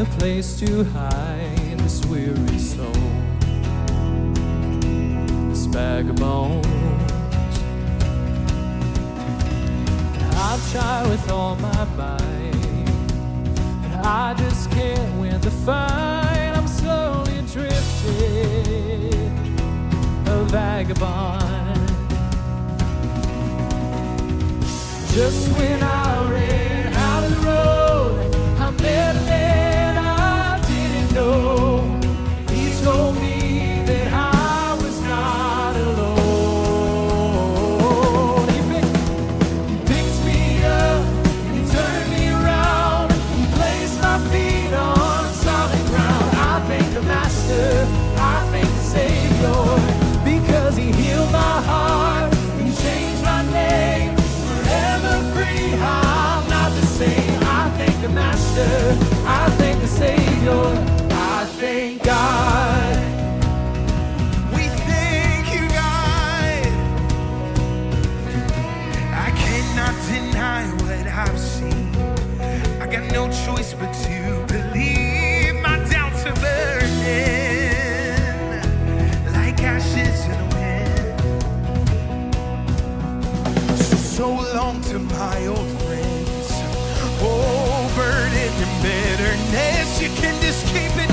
a place to hide this weary soul. This vagabond. I've tried with all my might, but I just can't win the fight. I'm slowly drifting, a vagabond. Just when long to my old friends. Oh, burden and bitterness, you can just keep it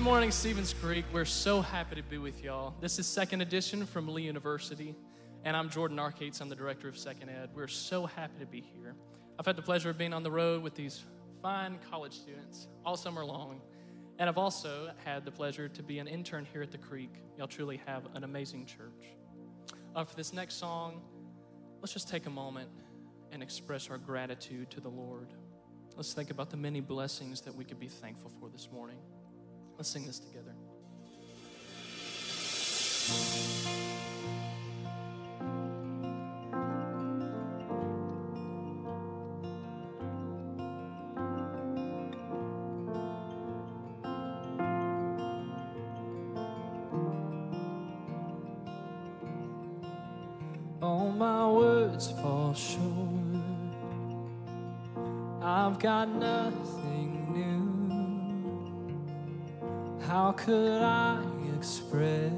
Good morning, Stevens Creek. We're so happy to be with y'all. This is Second Edition from Lee University, and I'm Jordan Arcates. I'm the director of Second Ed. We're so happy to be here. I've had the pleasure of being on the road with these fine college students all summer long, and I've also had the pleasure to be an intern here at the Creek. Y'all truly have an amazing church. Uh, for this next song, let's just take a moment and express our gratitude to the Lord. Let's think about the many blessings that we could be thankful for this morning. Let's sing this together. All my words fall short. I've got nothing new. How could I express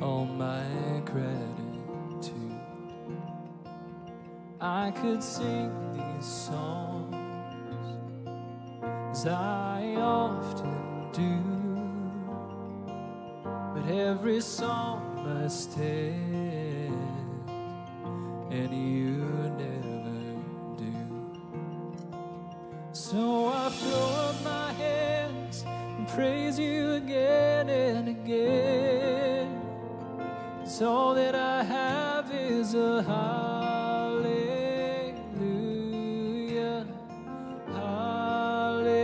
all my gratitude? I could sing these songs as I often do. But every song must end, and you never do. So I throw up my and praise you again and again. Cause all that I have is a hallelujah. Hallelujah.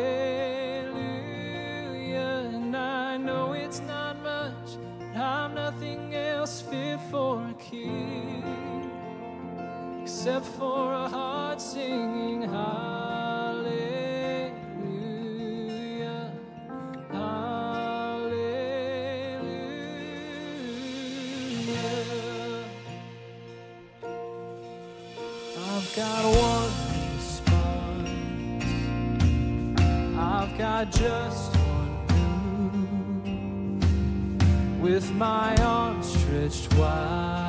And I know it's not much, but I'm nothing else fit for a king except for a heart I've got one response. I've got just one move. With my arms stretched wide,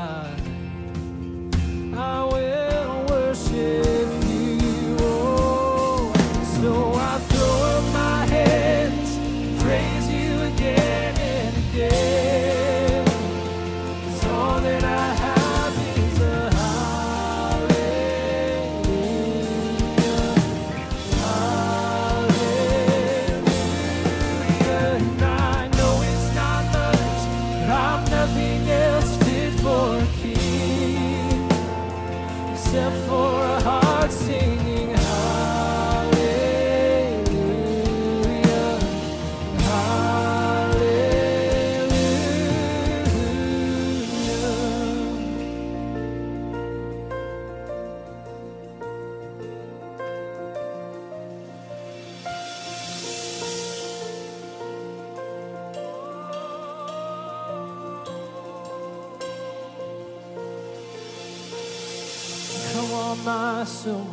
on, my soul,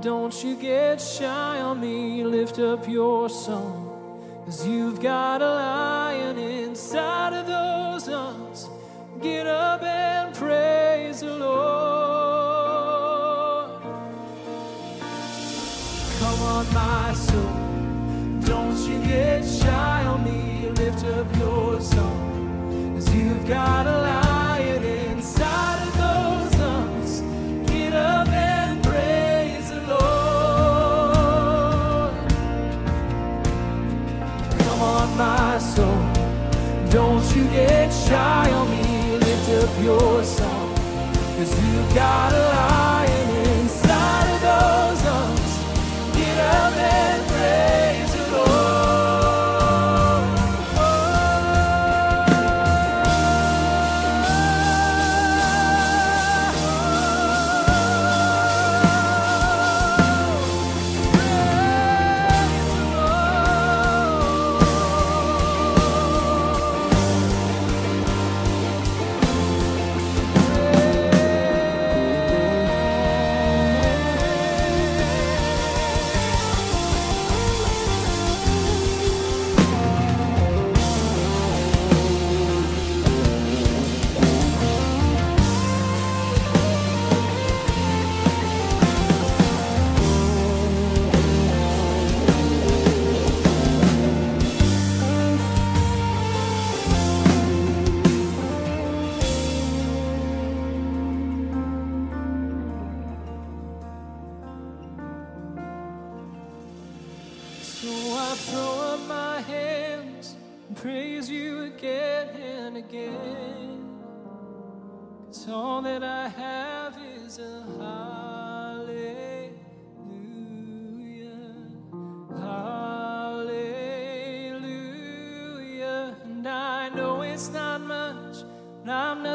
don't you get shy on me. Lift up your song, cause you've got a lion inside of those arms. Get up and praise the Lord. Come on, my soul, don't you get shy on me. Lift up your song, cause you've got a Come on, my soul, don't you get shy on me. Lift up your song, cause you've got a lion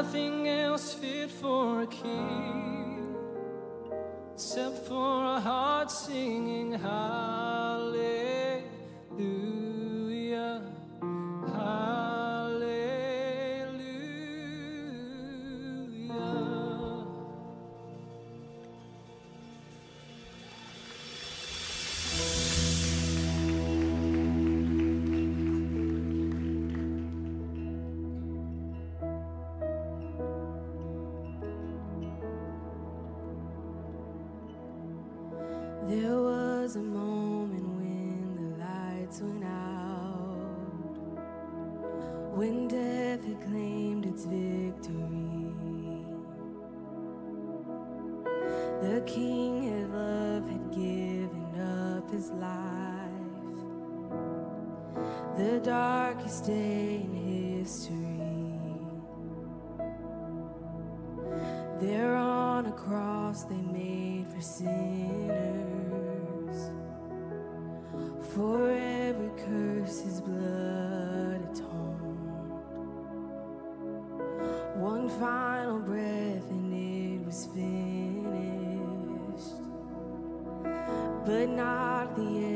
nothing else fit for a king except for a heart singing hallelujah. There was a moment when the lights went out, when death had claimed its victory. The King of love had given up his life, the darkest day every curse his blood atoned. One final breath and it was finished. But not the end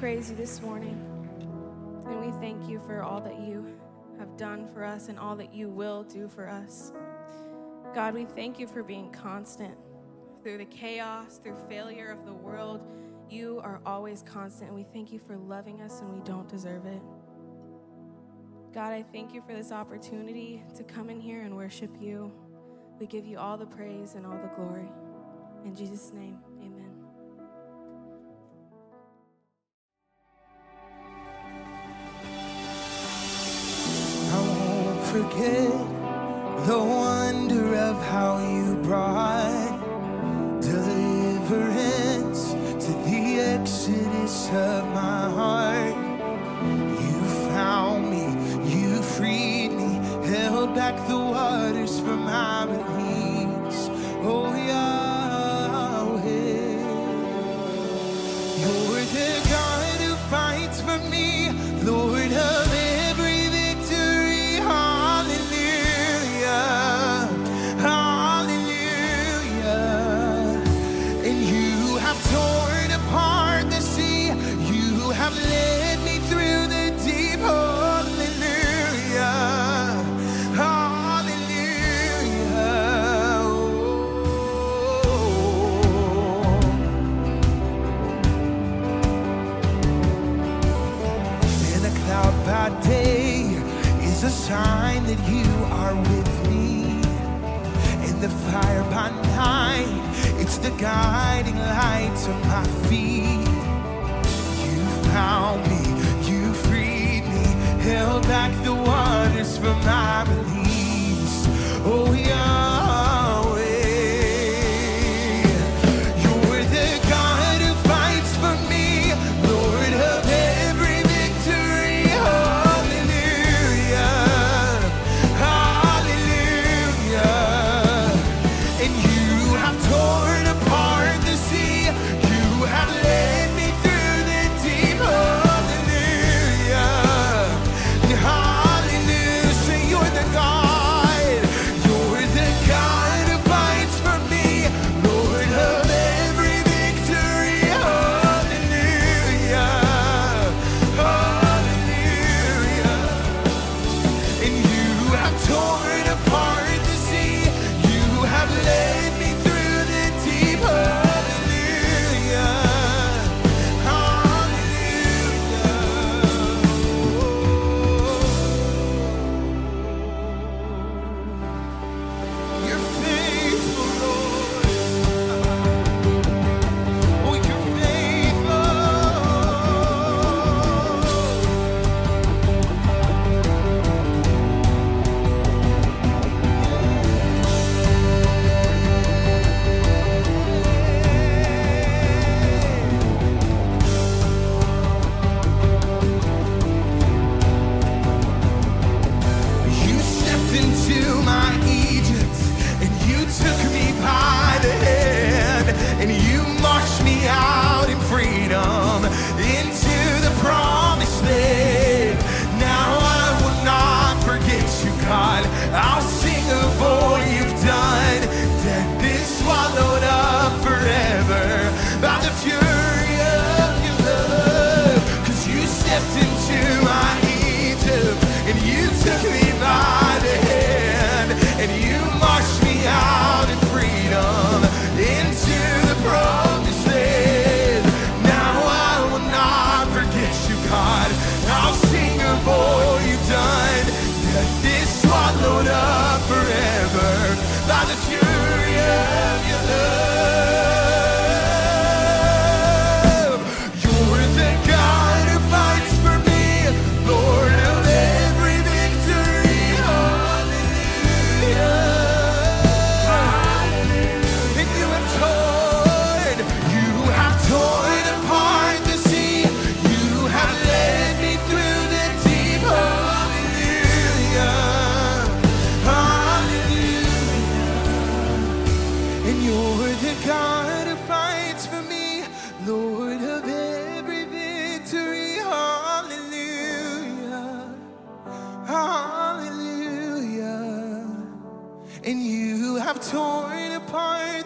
praise you this morning. And we thank you for all that you have done for us and all that you will do for us. God, we thank you for being constant through the chaos, through failure of the world. You are always constant. And we thank you for loving us and we don't deserve it. God, I thank you for this opportunity to come in here and worship you. We give you all the praise and all the glory. In Jesus' name, amen. Forget the wonder of how you brought deliverance to the exodus of my heart. You found me, you freed me, held back the waters from my release. Is a sign that you are with me. In the fire by night, it's the guiding light to my feet. You found me, you freed me, held back the waters from my release. Oh, Yahweh.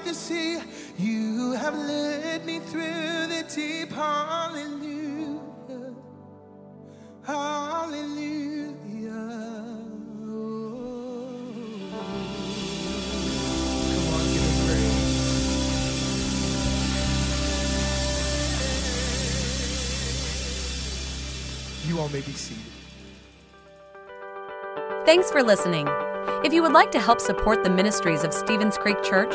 To see. You have led me through the deep. Hallelujah. Hallelujah. Oh. Come on, give him praise. You all may be seated. Thanks for listening. If you would like to help support the ministries of Stevens Creek Church,